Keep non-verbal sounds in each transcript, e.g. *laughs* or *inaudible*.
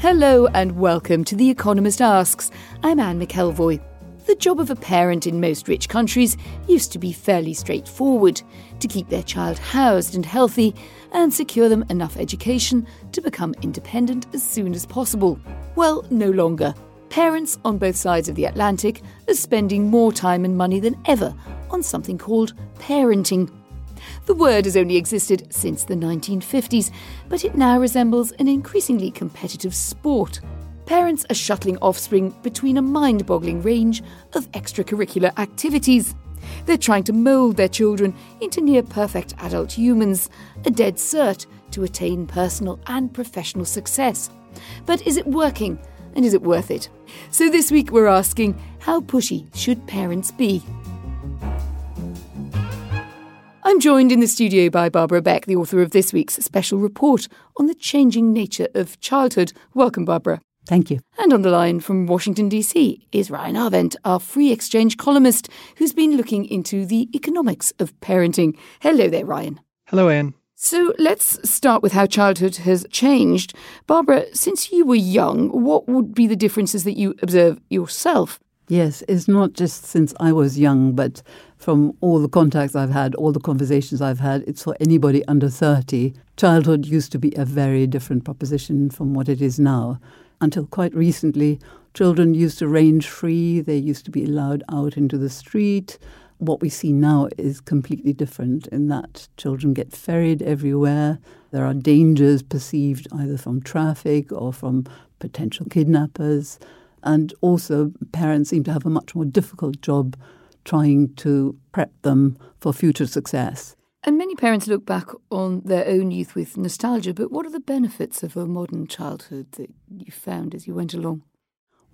Hello and welcome to The Economist Asks. I'm Anne McElvoy. The job of a parent in most rich countries used to be fairly straightforward to keep their child housed and healthy and secure them enough education to become independent as soon as possible. Well, no longer. Parents on both sides of the Atlantic are spending more time and money than ever on something called parenting. The word has only existed since the 1950s, but it now resembles an increasingly competitive sport. Parents are shuttling offspring between a mind boggling range of extracurricular activities. They're trying to mould their children into near perfect adult humans, a dead cert to attain personal and professional success. But is it working? And is it worth it? So this week we're asking how pushy should parents be? I'm joined in the studio by Barbara Beck, the author of this week's special report on the changing nature of childhood. Welcome, Barbara. Thank you. And on the line from Washington, D.C., is Ryan Avent, our free exchange columnist, who's been looking into the economics of parenting. Hello there, Ryan. Hello, Anne. So let's start with how childhood has changed. Barbara, since you were young, what would be the differences that you observe yourself? Yes, it's not just since I was young, but from all the contacts I've had, all the conversations I've had, it's for anybody under 30. Childhood used to be a very different proposition from what it is now. Until quite recently, children used to range free, they used to be allowed out into the street. What we see now is completely different in that children get ferried everywhere. There are dangers perceived either from traffic or from potential kidnappers. And also, parents seem to have a much more difficult job trying to prep them for future success. And many parents look back on their own youth with nostalgia, but what are the benefits of a modern childhood that you found as you went along?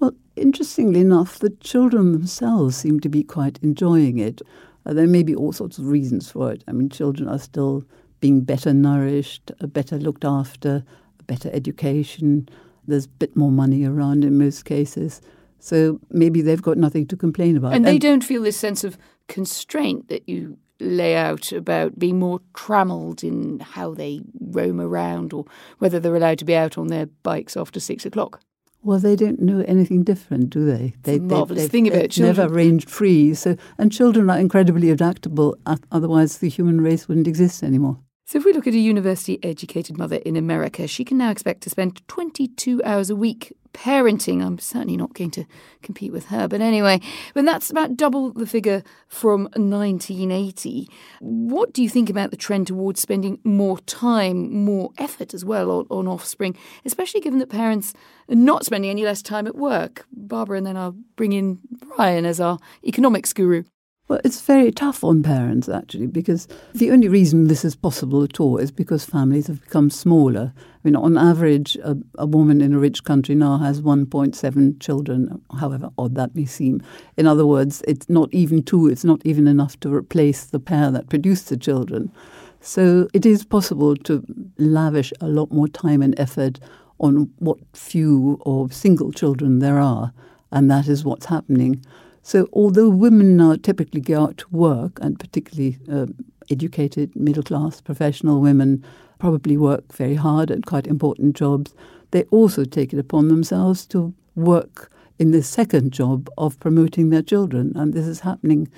Well, interestingly enough, the children themselves seem to be quite enjoying it. Uh, there may be all sorts of reasons for it. I mean, children are still being better nourished, uh, better looked after, better education. There's a bit more money around in most cases. So maybe they've got nothing to complain about. And they don't feel this sense of constraint that you lay out about being more trammelled in how they roam around or whether they're allowed to be out on their bikes after six o'clock. Well, they don't know anything different, do they? They, the marvelous thing about children. Never ranged free. So, and children are incredibly adaptable. Otherwise, the human race wouldn't exist anymore. So, if we look at a university educated mother in America, she can now expect to spend 22 hours a week parenting. I'm certainly not going to compete with her. But anyway, when that's about double the figure from 1980, what do you think about the trend towards spending more time, more effort as well on, on offspring, especially given that parents are not spending any less time at work? Barbara, and then I'll bring in Ryan as our economics guru. Well, it's very tough on parents actually because the only reason this is possible at all is because families have become smaller. I mean, on average, a, a woman in a rich country now has 1.7 children, however odd that may seem. In other words, it's not even two, it's not even enough to replace the pair that produced the children. So it is possible to lavish a lot more time and effort on what few or single children there are, and that is what's happening. So, although women now typically go out to work, and particularly uh, educated, middle class, professional women probably work very hard at quite important jobs, they also take it upon themselves to work in the second job of promoting their children. And this is happening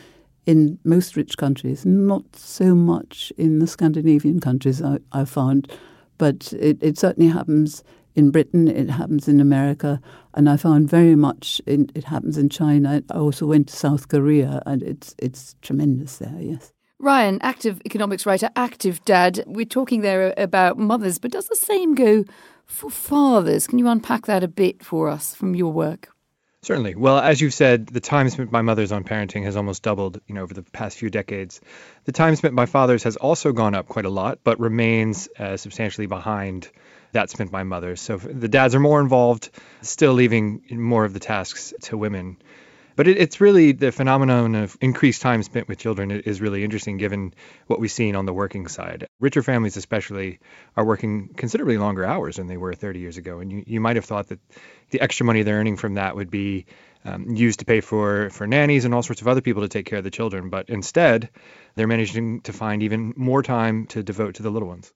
in most rich countries, not so much in the Scandinavian countries, I, I found, but it, it certainly happens in Britain, it happens in America, and I found very much in, it happens in China. I also went to South Korea, and it's it's tremendous there. Yes. Ryan, active economics writer, active dad. We're talking there about mothers, but does the same go for fathers? Can you unpack that a bit for us from your work? Certainly. Well, as you've said, the time spent by mothers on parenting has almost doubled, you know, over the past few decades. The time spent by fathers has also gone up quite a lot, but remains uh, substantially behind that spent by mothers. So the dads are more involved, still leaving more of the tasks to women. But it, it's really the phenomenon of increased time spent with children is really interesting given what we've seen on the working side. Richer families, especially, are working considerably longer hours than they were 30 years ago. And you, you might have thought that the extra money they're earning from that would be um, used to pay for, for nannies and all sorts of other people to take care of the children. But instead, they're managing to find even more time to devote to the little ones.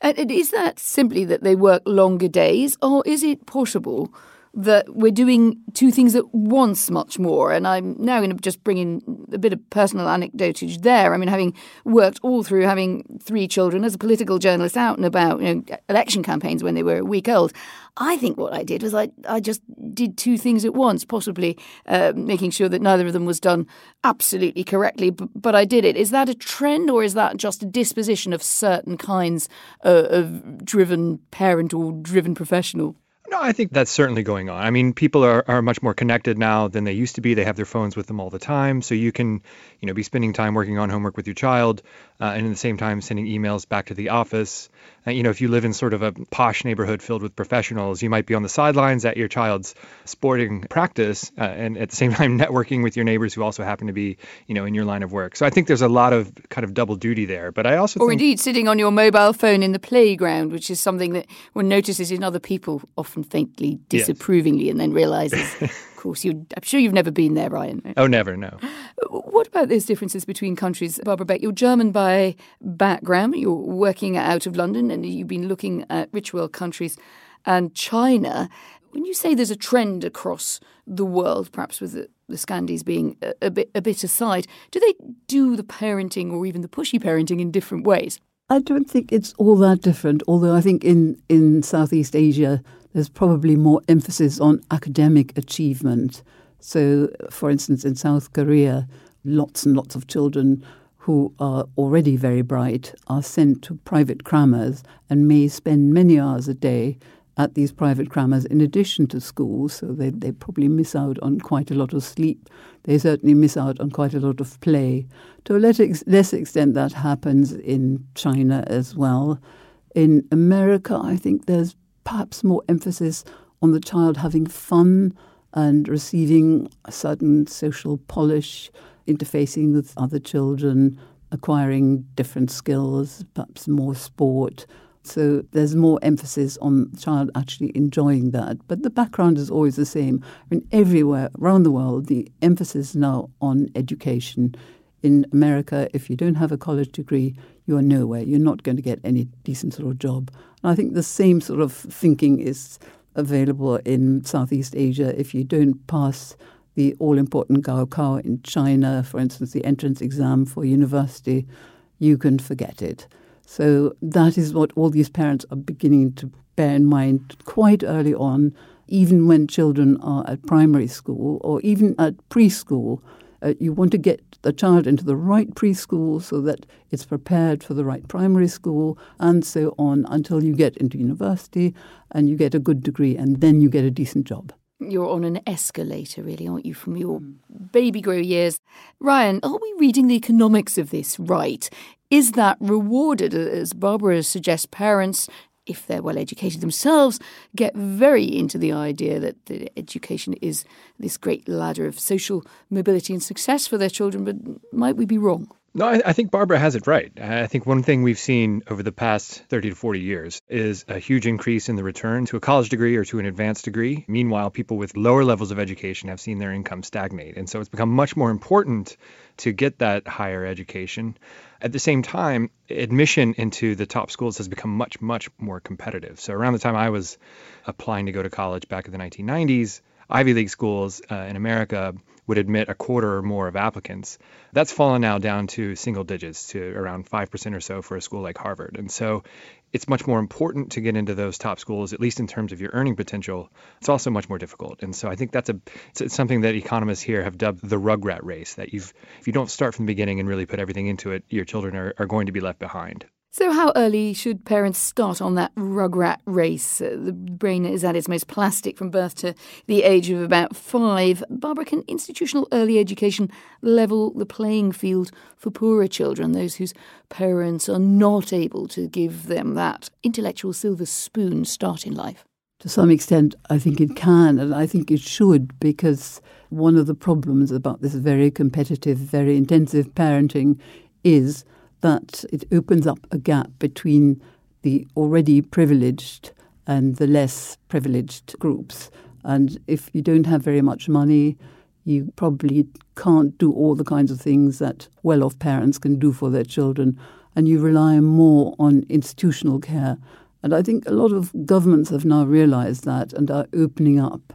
And is that simply that they work longer days, or is it possible that we're doing two things at once much more. And I'm now going to just bring in a bit of personal anecdotage there. I mean, having worked all through having three children as a political journalist out and about, you know, election campaigns when they were a week old, I think what I did was I, I just did two things at once, possibly uh, making sure that neither of them was done absolutely correctly, but, but, I did it. Is that a trend or is that just a disposition of certain kinds uh, of driven parent or driven professional? No, I think that's certainly going on. I mean, people are, are much more connected now than they used to be. They have their phones with them all the time. So you can, you know, be spending time working on homework with your child uh, and at the same time sending emails back to the office. Uh, you know, if you live in sort of a posh neighborhood filled with professionals, you might be on the sidelines at your child's sporting practice uh, and at the same *laughs* time networking with your neighbors who also happen to be, you know, in your line of work. So I think there's a lot of kind of double duty there. But I also or think... indeed sitting on your mobile phone in the playground, which is something that one notices in other people often faintly disapprovingly yes. and then realizes. *laughs* of course, you I'm sure you've never been there, Ryan. Oh, never, no. What about those differences between countries, Barbara Beck? You're German by background. You're working out of London, and you've been looking at rich world countries and China. When you say there's a trend across the world, perhaps with the, the Scandis being a, a bit a bit aside, do they do the parenting or even the pushy parenting in different ways? I don't think it's all that different, although I think in, in Southeast Asia there's probably more emphasis on academic achievement. So, for instance, in South Korea, lots and lots of children who are already very bright are sent to private crammers and may spend many hours a day at these private crammers in addition to school, so they, they probably miss out on quite a lot of sleep. They certainly miss out on quite a lot of play. To a less extent, that happens in China as well. In America, I think there's perhaps more emphasis on the child having fun and receiving a certain social polish, interfacing with other children, acquiring different skills, perhaps more sport. So there's more emphasis on the child actually enjoying that. But the background is always the same. I mean, everywhere around the world, the emphasis now on education. In America, if you don't have a college degree, you are nowhere. You're not going to get any decent sort of job. And I think the same sort of thinking is available in Southeast Asia. If you don't pass the all important Gaokao in China, for instance, the entrance exam for university, you can forget it. So that is what all these parents are beginning to bear in mind quite early on, even when children are at primary school or even at preschool. Uh, you want to get the child into the right preschool so that it's prepared for the right primary school and so on until you get into university and you get a good degree and then you get a decent job. You're on an escalator, really, aren't you, from your baby grow years? Ryan, are we reading the economics of this right? Is that rewarded, as Barbara suggests parents if they're well educated themselves, get very into the idea that the education is this great ladder of social mobility and success for their children. But might we be wrong? No, I, I, think Barbara has it right. I think one thing we've seen over the past 30 to 40 years is a huge increase in the return to a college degree or to an advanced degree. Meanwhile, people with lower levels of education have seen their income stagnate. And so it's become much more important to get that higher education. At the same time, admission into the top schools has become much, much more competitive. So around the time I was applying to go to college back in the 1990s, Ivy League schools uh, in America would admit a quarter or more of applicants. That's fallen now down to single digits, to around 5% or so for a school like Harvard. And so it's much more important to get into those top schools, at least in terms of your earning potential. It's also much more difficult. And so I think that's a it's something that economists here have dubbed the rugrat race, that you've if you don't start from the beginning and really put everything into it, your children are, are going to be left behind. So, how early should parents start on that rugrat race? Uh, the brain is at its most plastic from birth to the age of about five. Barbara, can institutional early education level the playing field for poorer children, those whose parents are not able to give them that intellectual silver spoon start in life? To some extent, I think it can, and I think it should, because one of the problems about this very competitive, very intensive parenting is that it opens up a gap between the already privileged and the less privileged groups. And if you don't have very much money, you probably can't do all the kinds of things that well off parents can do for their children, and you rely more on institutional care. And I think a lot of governments have now realized that and are opening up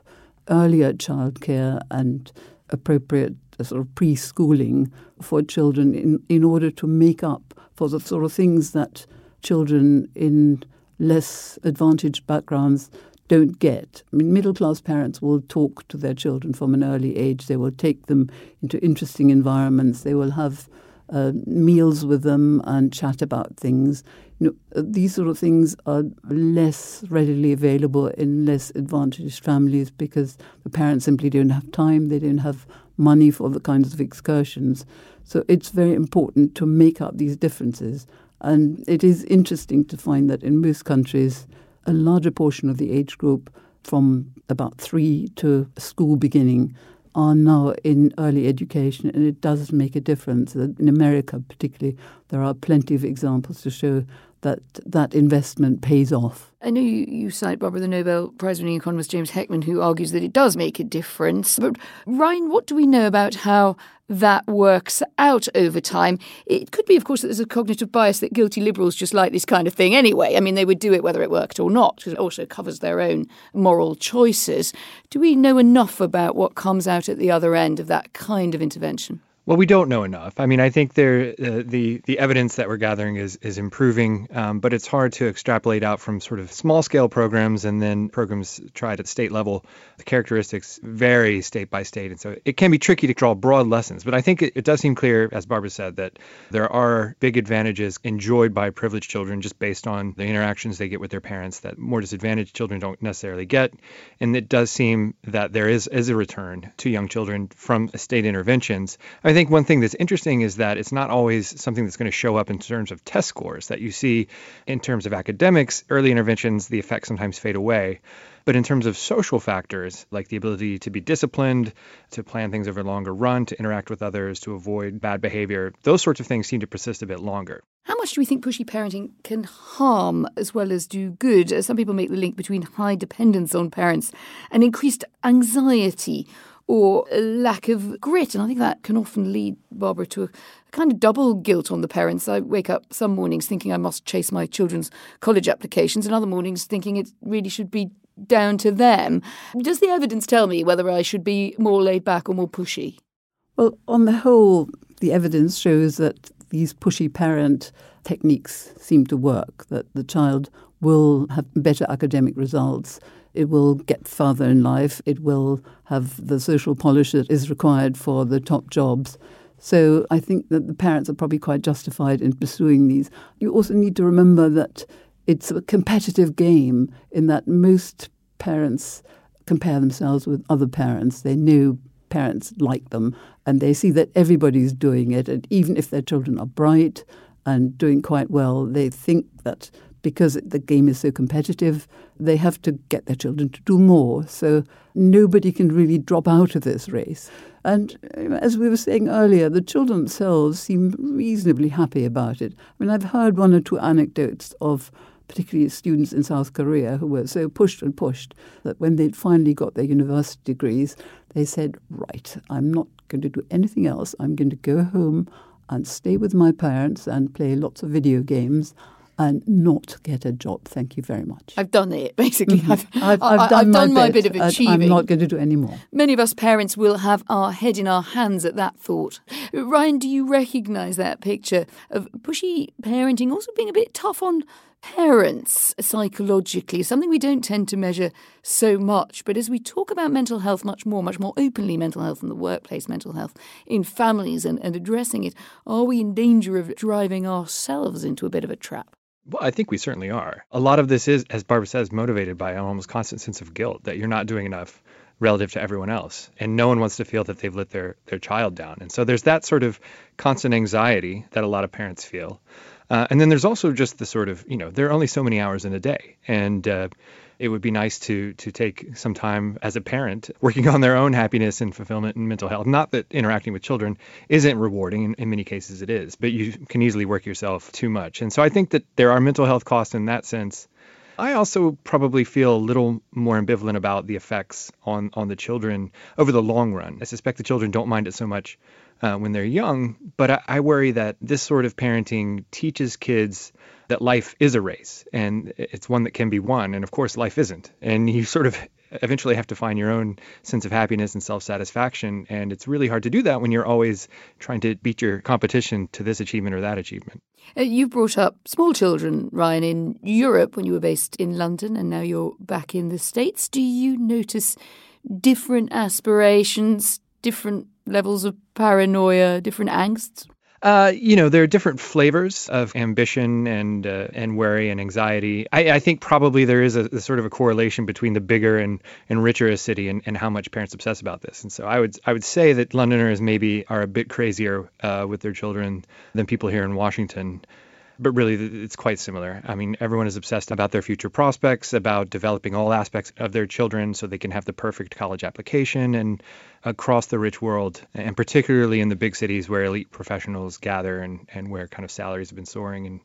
earlier childcare and appropriate sort of preschooling for children in, in order to make up for the sort of things that children in less advantaged backgrounds don't get. I mean, middle class parents will talk to their children from an early age. They will take them into interesting environments. They will have uh, meals with them and chat about things. You know, these sort of things are less readily available in less advantaged families because the parents simply don't have time. They don't have money for the kinds of excursions. So it's very important to make up these differences. And it is interesting to find that in most countries, a larger portion of the age group from about three to school beginning are now in early education, and it does make a difference. In America, particularly, there are plenty of examples to show that that investment pays off. I know you, you cite, Barbara, the Nobel Prize winning economist James Heckman, who argues that it does make a difference. But, Ryan, what do we know about how that works out over time? It could be, of course, that there's a cognitive bias that guilty liberals just like this kind of thing anyway. I mean, they would do it whether it worked or not, because it also covers their own moral choices. Do we know enough about what comes out at the other end of that kind of intervention? Well, we don't know enough. I mean, I think there uh, the the evidence that we're gathering is is improving, um, but it's hard to extrapolate out from sort of small scale programs and then programs tried at state level. The characteristics vary state by state, and so it can be tricky to draw broad lessons. But I think it, it does seem clear, as Barbara said, that there are big advantages enjoyed by privileged children just based on the interactions they get with their parents that more disadvantaged children don't necessarily get, and it does seem that there is is a return to young children from state interventions. I think one thing that's interesting is that it's not always something that's going to show up in terms of test scores that you see in terms of academics. Early interventions, the effects sometimes fade away. But in terms of social factors, like the ability to be disciplined, to plan things over a longer run, to interact with others, to avoid bad behavior, those sorts of things seem to persist a bit longer. How much do we think pushy parenting can harm as well as do good? Some people make the link between high dependence on parents and increased anxiety or a lack of grit. And I think that can often lead, Barbara, to a kind of double guilt on the parents. I wake up some mornings thinking I must chase my children's college applications, and other mornings thinking it really should be down to them. Does the evidence tell me whether I should be more laid back or more pushy? Well, on the whole, the evidence shows that these pushy parent techniques seem to work, that the child will have better academic results it will get further in life. It will have the social polish that is required for the top jobs. So I think that the parents are probably quite justified in pursuing these. You also need to remember that it's a competitive game in that most parents compare themselves with other parents. They know parents like them and they see that everybody's doing it. And even if their children are bright and doing quite well, they think that because the game is so competitive, they have to get their children to do more. So nobody can really drop out of this race. And um, as we were saying earlier, the children themselves seem reasonably happy about it. I mean, I've heard one or two anecdotes of particularly students in South Korea who were so pushed and pushed that when they finally got their university degrees, they said, Right, I'm not going to do anything else. I'm going to go home and stay with my parents and play lots of video games and not get a job. Thank you very much. I've done it, *laughs* basically. Mm-hmm. I've, I've, I've, done, I've my, done my bit. bit of achieving. I'm not going to do any more. Many of us parents will have our head in our hands at that thought. Ryan, do you recognise that picture of pushy parenting also being a bit tough on parents psychologically, something we don't tend to measure so much. But as we talk about mental health much more, much more openly, mental health in the workplace, mental health in families, and, and addressing it, are we in danger of driving ourselves into a bit of a trap? Well, I think we certainly are. A lot of this is, as Barbara says, motivated by an almost constant sense of guilt that you're not doing enough relative to everyone else. And no one wants to feel that they've let their, their child down. And so there's that sort of constant anxiety that a lot of parents feel. Uh, and then there's also just the sort of, you know, there are only so many hours in a day. And uh, it would be nice to to take some time as a parent working on their own happiness and fulfillment and mental health. Not that interacting with children isn't rewarding, in, in many cases it is, but you can easily work yourself too much. And so I think that there are mental health costs in that sense. I also probably feel a little more ambivalent about the effects on, on the children over the long run. I suspect the children don't mind it so much uh, when they're young. But I, I worry that this sort of parenting teaches kids that life is a race and it's one that can be won. And of course, life isn't. And you sort of eventually have to find your own sense of happiness and self satisfaction. And it's really hard to do that when you're always trying to beat your competition to this achievement or that achievement. Uh, you brought up small children, Ryan, in Europe when you were based in London, and now you're back in the States. Do you notice different aspirations, different levels of paranoia, different angsts? Uh, you know, there are different flavors of ambition and uh, and worry and anxiety. I, I, think probably there is a, a, sort of a correlation between the bigger and, and richer a city and, and how much parents obsess about this. And so I would I would say that Londoners maybe are a bit crazier uh, with their children than people here in Washington but really it's quite similar. I mean, everyone is obsessed about their future prospects, about developing all aspects of their children so they can have the perfect college application and across the rich world, and particularly in the big cities where elite professionals gather and, and where kind of salaries have been soaring. And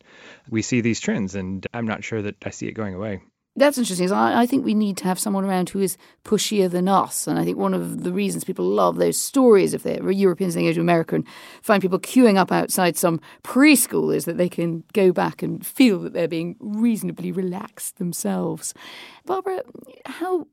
we see these trends, and I'm not sure that I see it going away. That's interesting. I, I, think we need to have someone around who is pushier than us. And I think one of the reasons people love those stories, if they're Europeans, they go to America and find people queuing up outside some preschool, is that they can go back and feel that they're being reasonably relaxed themselves. Barbara, how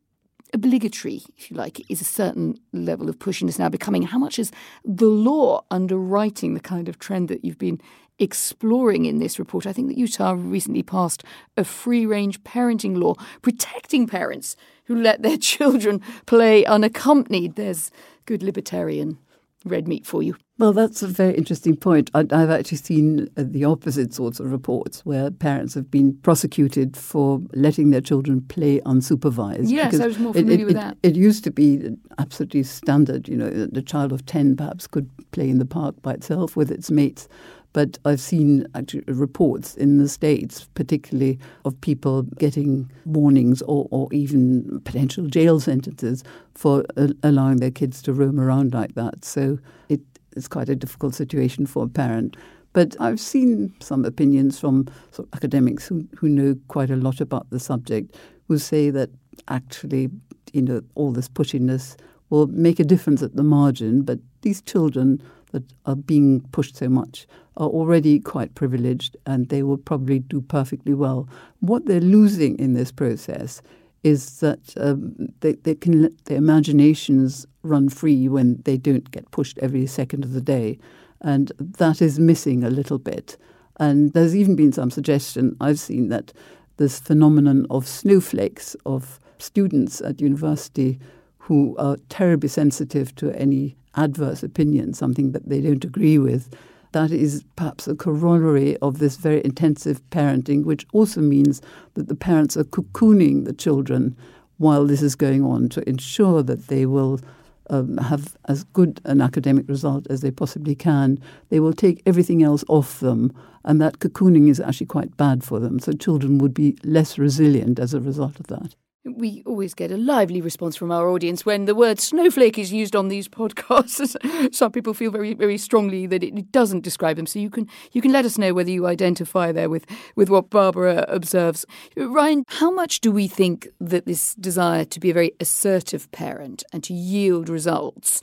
obligatory, if you like, is a certain level of pushiness now becoming? How much is the law underwriting the kind of trend that you've been exploring in this report. I think that Utah recently passed a free range parenting law protecting parents who let their *laughs* children play unaccompanied. There's good libertarian red meat for you. Well, that's a very interesting point. I, have actually seen uh, the opposite sorts of reports where parents have been prosecuted for letting their children play unsupervised. Yes, I was more familiar it, it, with that. It used to be absolutely standard. You know, the child of 10 perhaps could play in the park by itself with its mates. But I've seen reports in the States, particularly of people getting warnings or, or even potential jail sentences for uh, allowing their kids to roam around like that. So it, it's quite a difficult situation for a parent. But I've seen some opinions from sort of academics who, who know quite a lot about the subject who say that actually, you know, all this pushiness will make a difference at the margin, but these children that are being pushed so much are already quite privileged and they will probably do perfectly well. What they're losing in this process is that um, they, they can let their imaginations run free when they don't get pushed every second of the day. And that is missing a little bit. And there's even been some suggestion I've seen that this phenomenon of snowflakes, of students at university who are terribly sensitive to any adverse opinion, something that they don't agree with, that is perhaps a corollary of this very intensive parenting, which also means that the parents are cocooning the children while this is going on to ensure that they will um, have as good an academic result as they possibly can. They will take everything else off them, and that cocooning is actually quite bad for them. So children would be less resilient as a result of that. We always get a lively response from our audience when the word snowflake is used on these *laughs* podcasts. Some people feel very, very strongly that it doesn't describe them. So you can you can let us know whether you identify there with, with what Barbara observes. Ryan, how much do we think that this desire to be a very assertive parent and to yield results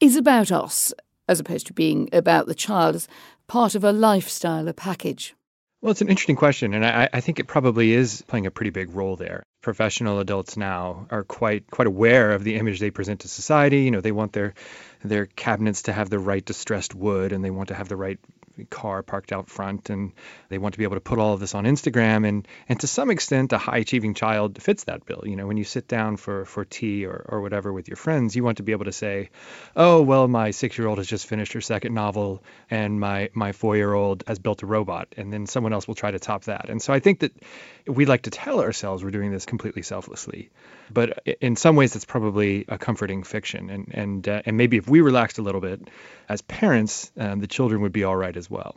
is about us as opposed to being about the child as part of a lifestyle, a package? Well, it's an interesting question, and I, I, think it probably is playing a pretty big role there. Professional adults now are quite quite aware of the image they present to society. You know, they want their their cabinets to have the right distressed wood, and they want to have the right car parked out front and they want to be able to put all of this on Instagram and and to some extent a high achieving child fits that bill. You know, when you sit down for for tea or or whatever with your friends, you want to be able to say, "Oh, well, my 6-year-old has just finished her second novel and my my 4-year-old has built a robot." And then someone else will try to top that. And so I think that we like to tell ourselves we're doing this completely selflessly. But in some ways it's probably a comforting fiction and and uh, and maybe if we relaxed a little bit as parents, um, the children would be all right as well.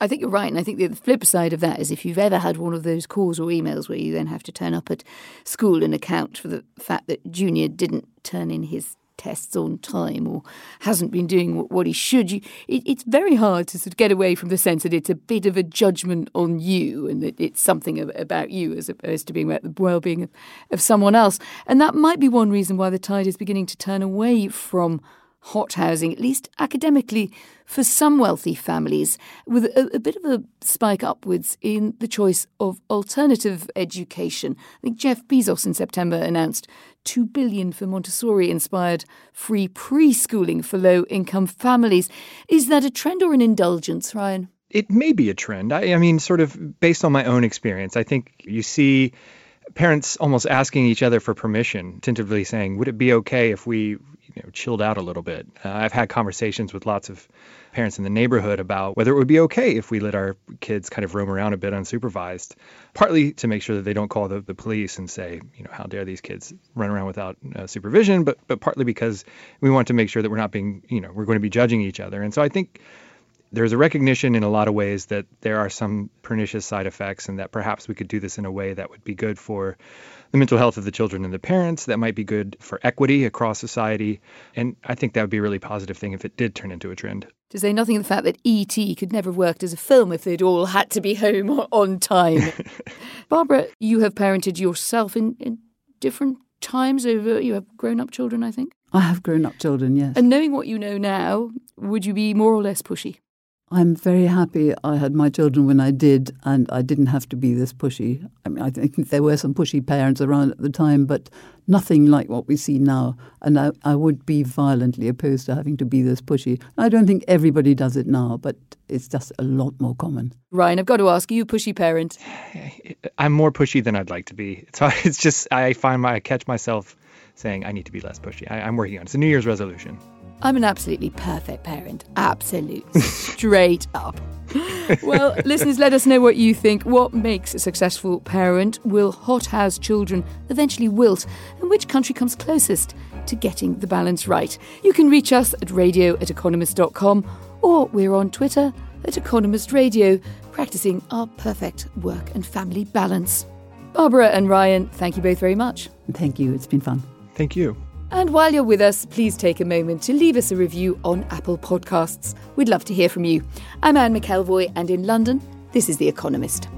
I think you're right. And I think the flip side of that is if you've ever had one of those calls or emails where you then have to turn up at school and account for the fact that Junior didn't turn in his tests on time or hasn't been doing what he should, you, it, it's very hard to sort of get away from the sense that it's a bit of a judgment on you and that it's something about you as opposed to being about the well-being of, of someone else. And that might be one reason why the tide is beginning to turn away from hot housing, at least academically, for some wealthy families, with a, a, bit of a spike upwards in the choice of alternative education. I think Jeff Bezos in September announced 2 billion for Montessori-inspired free preschooling for low-income families. Is that a trend or an indulgence, Ryan? It may be a trend. I, I mean, sort of based on my own experience, I think you see parents almost asking each other for permission, tentatively saying, "Would it be okay if we you know, chilled out a little bit. Uh, I've had conversations with lots of parents in the neighborhood about whether it would be okay if we let our kids kind of roam around a bit unsupervised, partly to make sure that they don't call the, the police and say, you know, how dare these kids run around without uh, supervision, but but partly because we want to make sure that we're not being, you know, we're going to be judging each other. And so I think there's a recognition in a lot of ways that there are some pernicious side effects and that perhaps we could do this in a way that would be good for the mental health of the children and the parents that might be good for equity across society and i think that would be a really positive thing if it did turn into a trend to say nothing of the fact that E.T. could never have worked as a film if they'd all had to be home *laughs* on time *laughs* barbara you have parented yourself in, in different times over you have grown up children i think I have grown up children, yes. And knowing what you know now, would you be more or less pushy? I'm very happy I had my children when I did, and I didn't have to be this pushy. I mean, I think *laughs* there were some pushy parents around at the time, but nothing like what we see now. And I, I would be violently opposed to having to be this pushy. I don't think everybody does it now, but it's just a lot more common. Ryan, I've got to ask, are you a pushy parent? *sighs* I'm more pushy than I'd like to be. *laughs* So it's just, I find my, I catch myself saying I need to be less pushy. I, I'm working on it. It's a New Year's resolution. I'm an absolutely perfect parent. Absolute. Straight up. well, *laughs* listeners, let us know what you think. What makes a successful parent? Will hothouse children eventually wilt? And which country comes closest to getting the balance right? You can reach us at radio at economist.com or we're on Twitter at Economist Radio, practicing our perfect work and family balance. Barbara and Ryan, thank you both very much. Thank you. It's been fun. Thank you. And while you're with us, please take a moment to leave us a review on Apple Podcasts. We'd love to hear from you. I'm Anne McElvoy, and in London, this is The Economist.